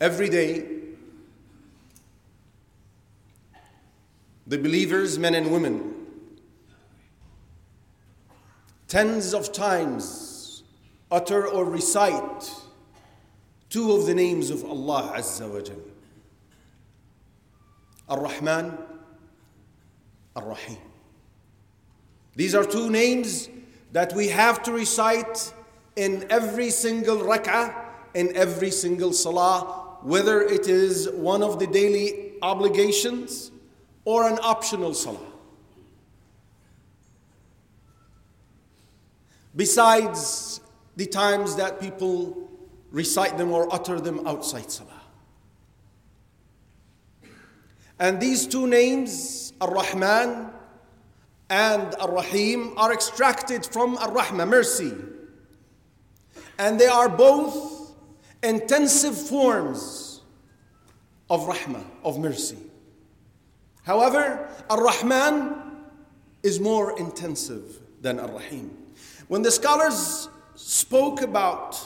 Every day, the believers, men and women, tens of times utter or recite two of the names of Allah Azza wa Jal. Ar-Rahman, Ar-Rahim. These are two names that we have to recite in every single rak'ah, in every single salah, whether it is one of the daily obligations or an optional salah. Besides the times that people recite them or utter them outside salah. And these two names, Ar Rahman and Ar Rahim, are extracted from Ar Rahma, mercy. And they are both intensive forms of Rahmah, of mercy. However, Ar Rahman is more intensive than Ar Rahim. When the scholars spoke about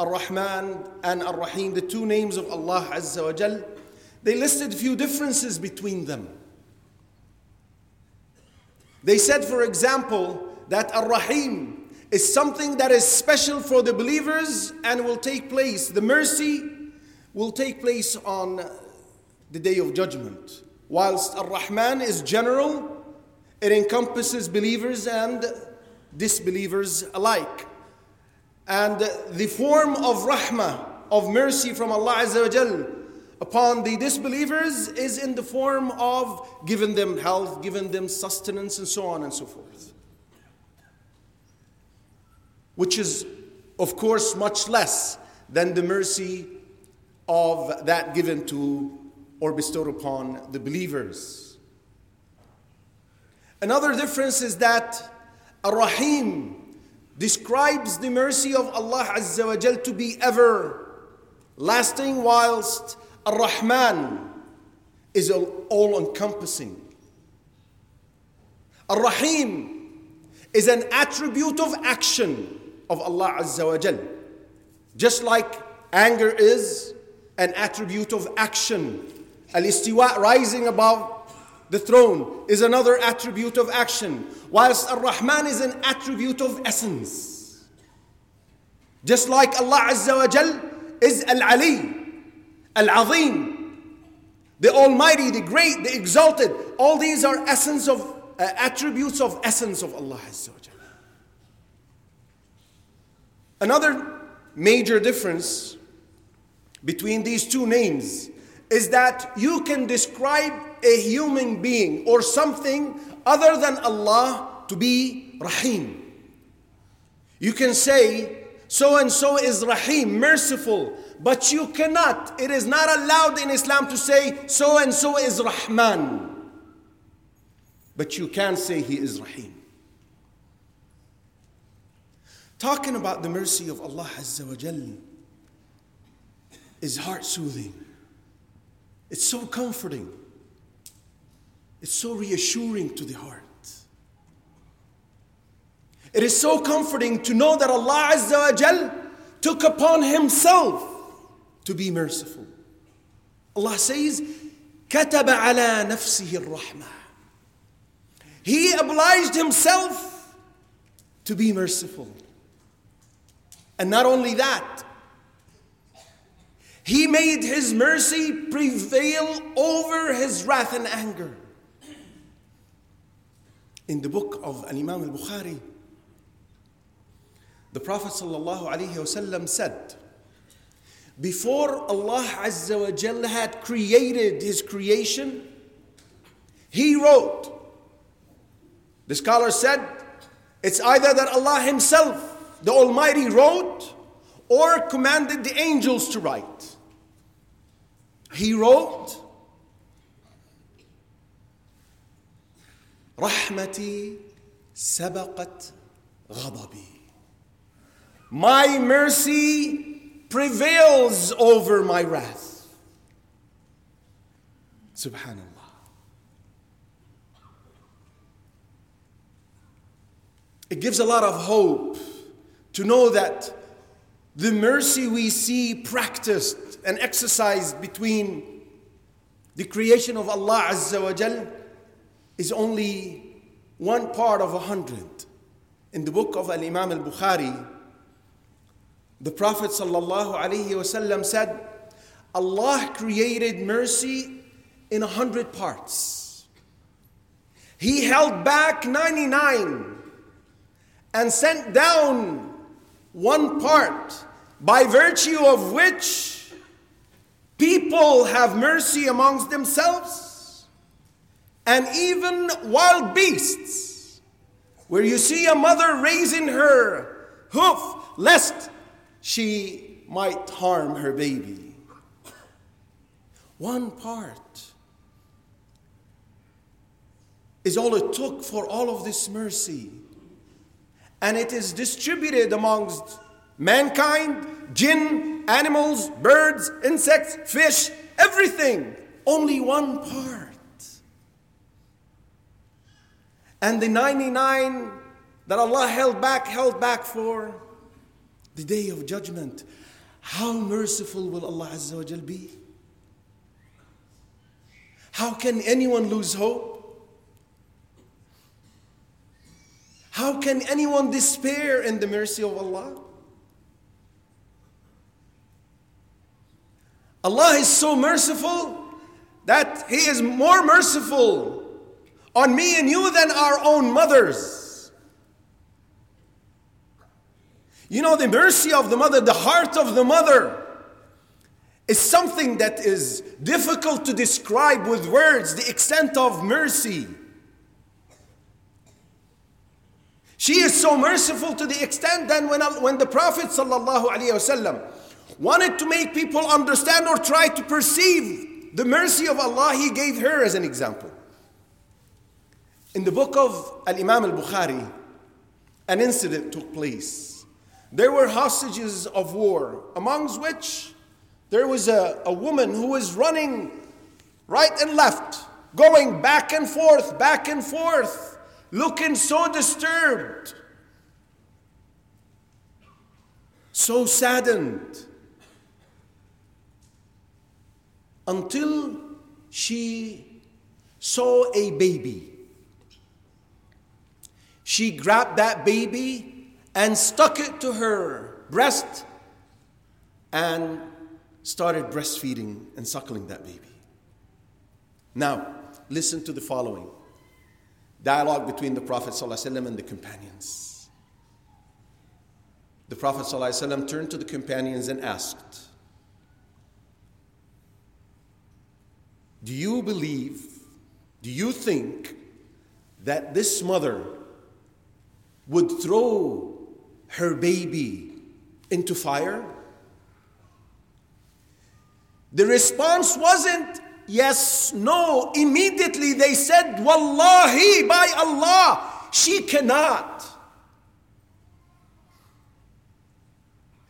Ar Rahman and Ar Rahim, the two names of Allah Azza wa Jal, they listed few differences between them. They said, for example, that Ar Rahim is something that is special for the believers and will take place, the mercy will take place on the day of judgment. Whilst Ar Rahman is general, it encompasses believers and disbelievers alike. And the form of rahmah, of mercy from Allah Azza wa Jal upon the disbelievers is in the form of giving them health, giving them sustenance, and so on and so forth. Which is, of course, much less than the mercy of that given to or bestowed upon the believers. Another difference is that Ar-Rahim describes the mercy of Allah Azza wa Jal to be ever lasting, whilst Ar-Rahman is all encompassing. Ar-Rahim is an attribute of action of Allah Azza wa Jal. Just like anger is an attribute of action. Al-istiwa, rising above the throne is another attribute of action, whilst Ar Rahman is an attribute of essence. Just like Allah Azza wa Jal is Al Ali, Al Azim, the Almighty, the Great, the Exalted. All these are essence of uh, attributes of essence of Allah Azza wa Jal. Another major difference between these two names is that you can describe a human being or something other than Allah to be Rahim. You can say, so and so is Rahim, merciful, but you cannot, it is not allowed in Islam to say, so and so is Rahman. But you can say he is Rahim. Talking about the mercy of Allah Azza wa Jal is heart soothing. It's so comforting. It's so reassuring to the heart. It is so comforting to know that Allah Azza wa Jal took upon Himself to be merciful. Allah says, كتب على نفسه الرحمة. He obliged Himself to be merciful. And not only that, He made His mercy prevail over His wrath and anger in the book of Al Imam al Bukhari, the Prophet ﷺ said, Before Allah Azza wa Jalla had created His creation, He wrote. The scholar said, It's either that Allah Himself, the Almighty, wrote or commanded the angels to write. He wrote, رحمتي سبقت غضبي My mercy prevails over my wrath. Subhanallah. It gives a lot of hope to know that the mercy we see practiced and exercised between the creation of Allah Azza wa Jal is only one part of a hundred. In the book of Al Imam al Bukhari, the Prophet ﷺ said, Allah created mercy in a hundred parts. He held back 99 and sent down one part by virtue of which people have mercy amongst themselves and even wild beasts. Where you see a mother raising her hoof lest she might harm her baby. One part is all it took for all of this mercy. And it is distributed amongst mankind, jinn, animals, birds, insects, fish, everything. Only one part. And the 99 that Allah held back, held back for the day of judgment. How merciful will Allah Azza wa be? How can anyone lose hope? How can anyone despair in the mercy of Allah? Allah is so merciful that He is more merciful on me and you than our own mothers. You know, the mercy of the mother, the heart of the mother, is something that is difficult to describe with words, the extent of mercy. She is so merciful to the extent that when, when the Prophet ﷺ wanted to make people understand or try to perceive the mercy of Allah, he gave her as an example. In the book of Al Imam al Bukhari, an incident took place. There were hostages of war, amongst which there was a, a woman who was running right and left, going back and forth, back and forth, looking so disturbed, so saddened, until she saw a baby. She grabbed that baby and stuck it to her breast and started breastfeeding and suckling that baby. Now, listen to the following dialogue between the Prophet ﷺ and the companions. The Prophet ﷺ turned to the companions and asked, Do you believe, do you think that this mother would throw her baby into fire? The response wasn't yes, no. Immediately they said, Wallahi, by Allah, she cannot.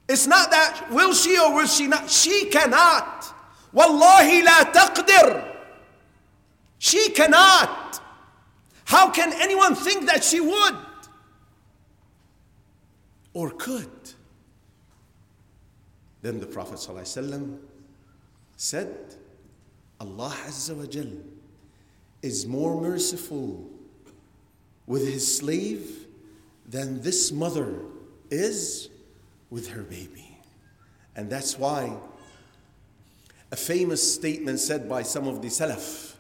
It's not that will she or will she not? She cannot. Wallahi la taqdir. She cannot. How can anyone think that she would? or could. Then the Prophet ﷺ said, Allah Azza wa is more merciful with his slave than this mother is with her baby. And that's why a famous statement said by some of the Salaf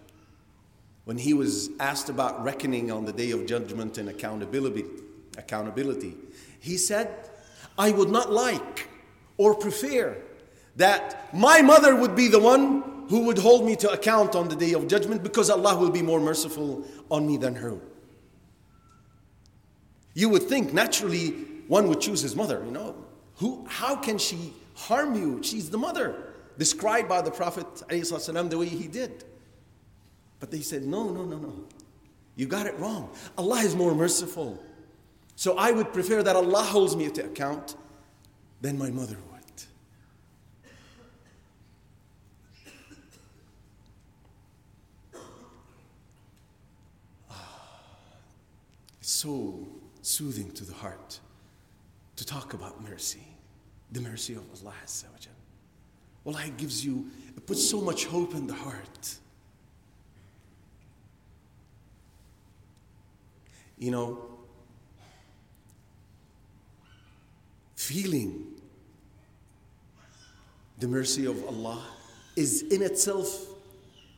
when he was asked about reckoning on the day of judgment and accountability, accountability he said, I would not like or prefer that my mother would be the one who would hold me to account on the day of judgment because Allah will be more merciful on me than her. You would think naturally one would choose his mother, you know. Who, how can she harm you? She's the mother, described by the Prophet ﷺ the way he did. But they said, no, no, no, no. You got it wrong. Allah is more merciful. So I would prefer that Allah holds me to account than my mother would. It's so soothing to the heart to talk about mercy. the mercy of Allah Azza wa it gives you, it puts so much hope in the heart. You know, feeling the mercy of Allah is in itself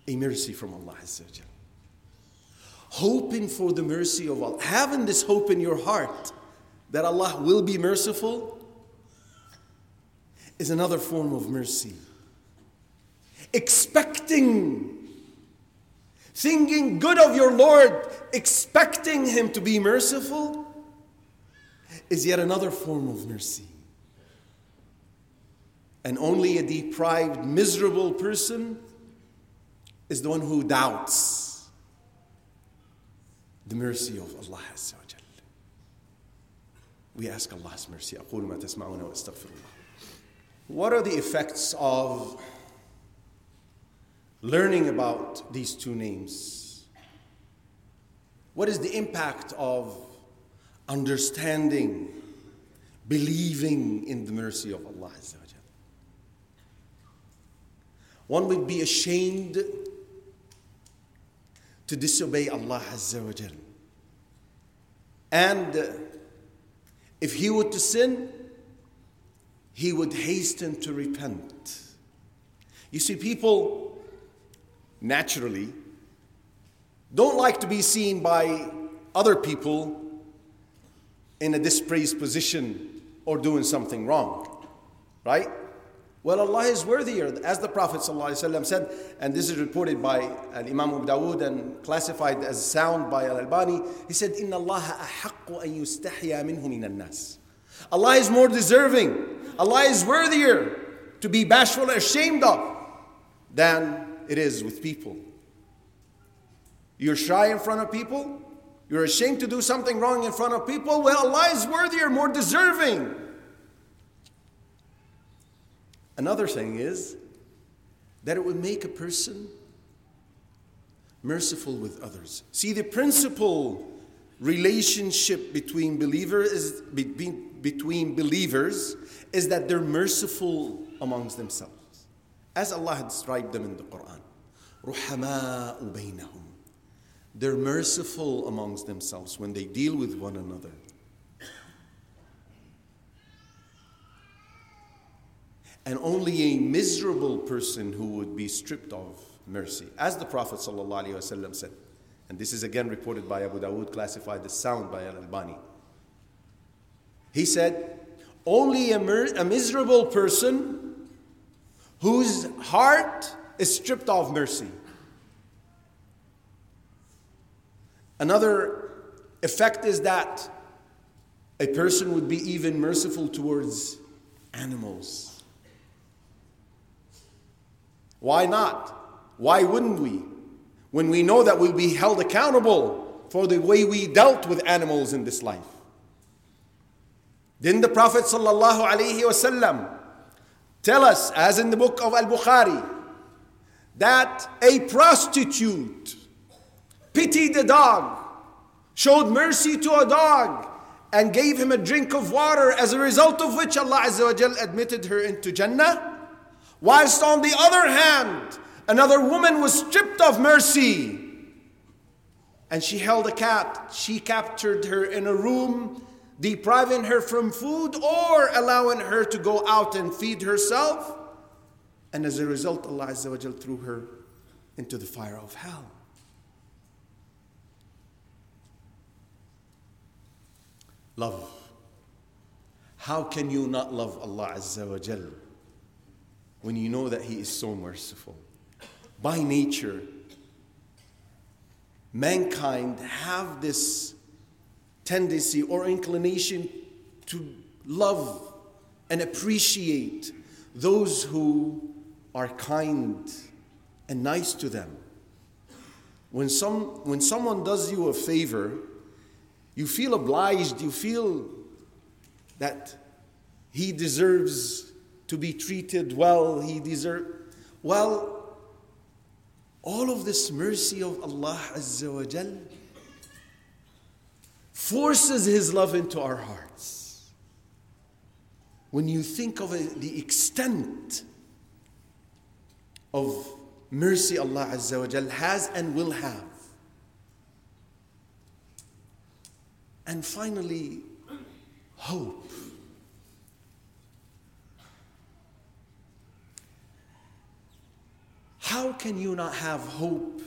a mercy from Allah Azza wa. Hoping for the mercy of Allah, having this hope in your heart that Allah will be merciful is another form of mercy. Expecting, thinking good of your Lord, expecting Him to be merciful is yet another form of mercy. And only a deprived, miserable person is the one who doubts the mercy of Allah Azza wa We ask Allah's mercy. What are the effects of learning about these two names? What is the impact of understanding, believing in the mercy of Allah Azza wa One would be ashamed to disobey Allah Azza wa Jal. And uh, if he were to sin, he would hasten to repent. You see, people naturally don't like to be seen by other people in a dispraised position or doing something wrong, right? Well, Allah is worthier, as the Prophet ﷺ said, and this is reported by uh, Imam Abu Dawood and classified as sound by Al Albani. He said, "Inna Allah ahaqqu an yustahya minhu min nas." Allah is more deserving. Allah is worthier to be bashful and ashamed of than it is with people. You're shy in front of people. You're ashamed to do something wrong in front of people. Well, Allah is worthier, more deserving. Another thing is that it would make a person merciful with others. See, the principal relationship between believers is between, between believers is that they're merciful amongst themselves. As Allah described them in the Quran. رُحَمَاءُ بَيْنَهُمْ They're merciful amongst themselves when they deal with one another. And only a miserable person who would be stripped of mercy. As the Prophet ﷺ said, and this is again reported by Abu Dawood, classified as sound by Al Albani. He said, Only a, mer- a miserable person whose heart is stripped of mercy. Another effect is that a person would be even merciful towards animals. Why not? Why wouldn't we? When we know that we'll be held accountable for the way we dealt with animals in this life. Didn't the Prophet ﷺ tell us, as in the book of Al Bukhari, that a prostitute pitied a dog, showed mercy to a dog, and gave him a drink of water, as a result of which Allah admitted her into Jannah? Whilst on the other hand, another woman was stripped of mercy. And she held a cat. She captured her in a room, depriving her from food or allowing her to go out and feed herself. And as a result, Allah Azza wa threw her into the fire of hell. Love. How can you not love Allah Azza wa Jalla? When you know that He is so merciful. By nature, mankind have this tendency or inclination to love and appreciate those who are kind and nice to them. When, some, when someone does you a favor, you feel obliged, you feel that he deserves to be treated well, he deserves. Well, all of this mercy of Allah Azza wa Jal forces His love into our hearts. when you think of uh, the extent of mercy Allah Azza wa Jal has and will have. And finally, hope. How can you not have hope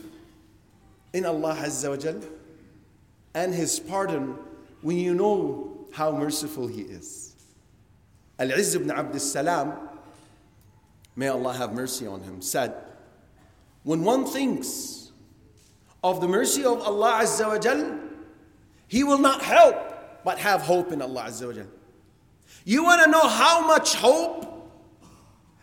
in Allah Azza wa Jal and His pardon when you know how merciful He is? Al-Izz ibn Abd salam may Allah have mercy on him, said, When one thinks of the mercy of Allah Azza wa Jal, he will not help but have hope in Allah Azza wa Jal. You want to know how much hope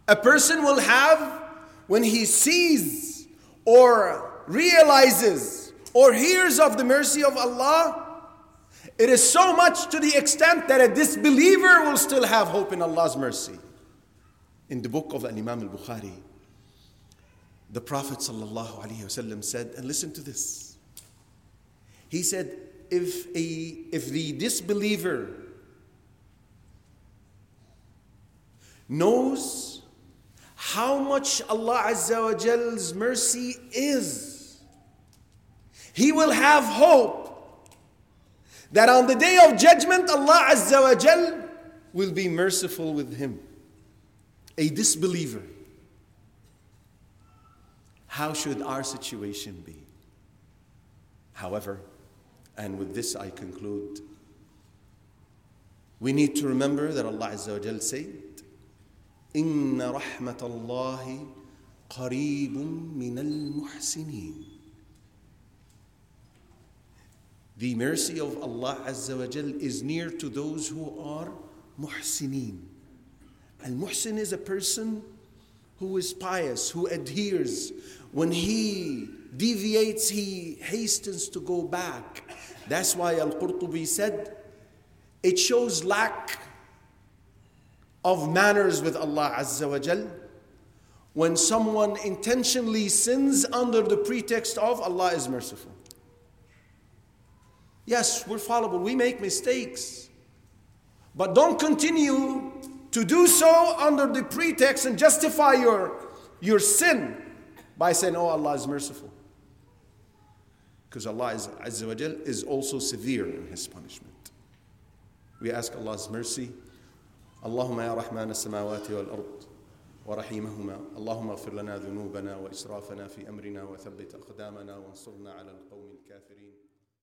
a person will have when he sees or realizes or hears of the mercy of Allah? It is so much to the extent that a disbeliever will still have hope in Allah's mercy. In the book of Imam al Bukhari, the Prophet said, and listen to this. He said, if, a, if the disbeliever knows how much Allah Azza wa Jall's mercy is, he will have hope that on the day of judgment, Allah Azza wa Jal will be merciful with him. A disbeliever. How should our situation be? However, and with this I conclude, we need to remember that Allah Azza wa Jal said, إن رحمة الله قريب من المحسنين The mercy of Allah Azza wa Jal is near to those who are muhsineen. Al muhsin is a person who is pious, who adheres. When he deviates, he hastens to go back. That's why Al Qurtubi said it shows lack of manners with Allah Azza wa Jal when someone intentionally sins under the pretext of Allah is merciful. Yes, we're fallible, we make mistakes. But don't continue to do so under the pretext and justify your, your sin by saying, Oh, Allah is merciful. Because Allah is, Azza wa Jal, is also severe in His punishment. We ask Allah's mercy. اللهم يا رحمن السماوات والأرض ورحيمهما اللهم اغفر لنا ذنوبنا وإسرافنا في أمرنا وثبت أقدامنا وانصرنا على القوم الكافرين.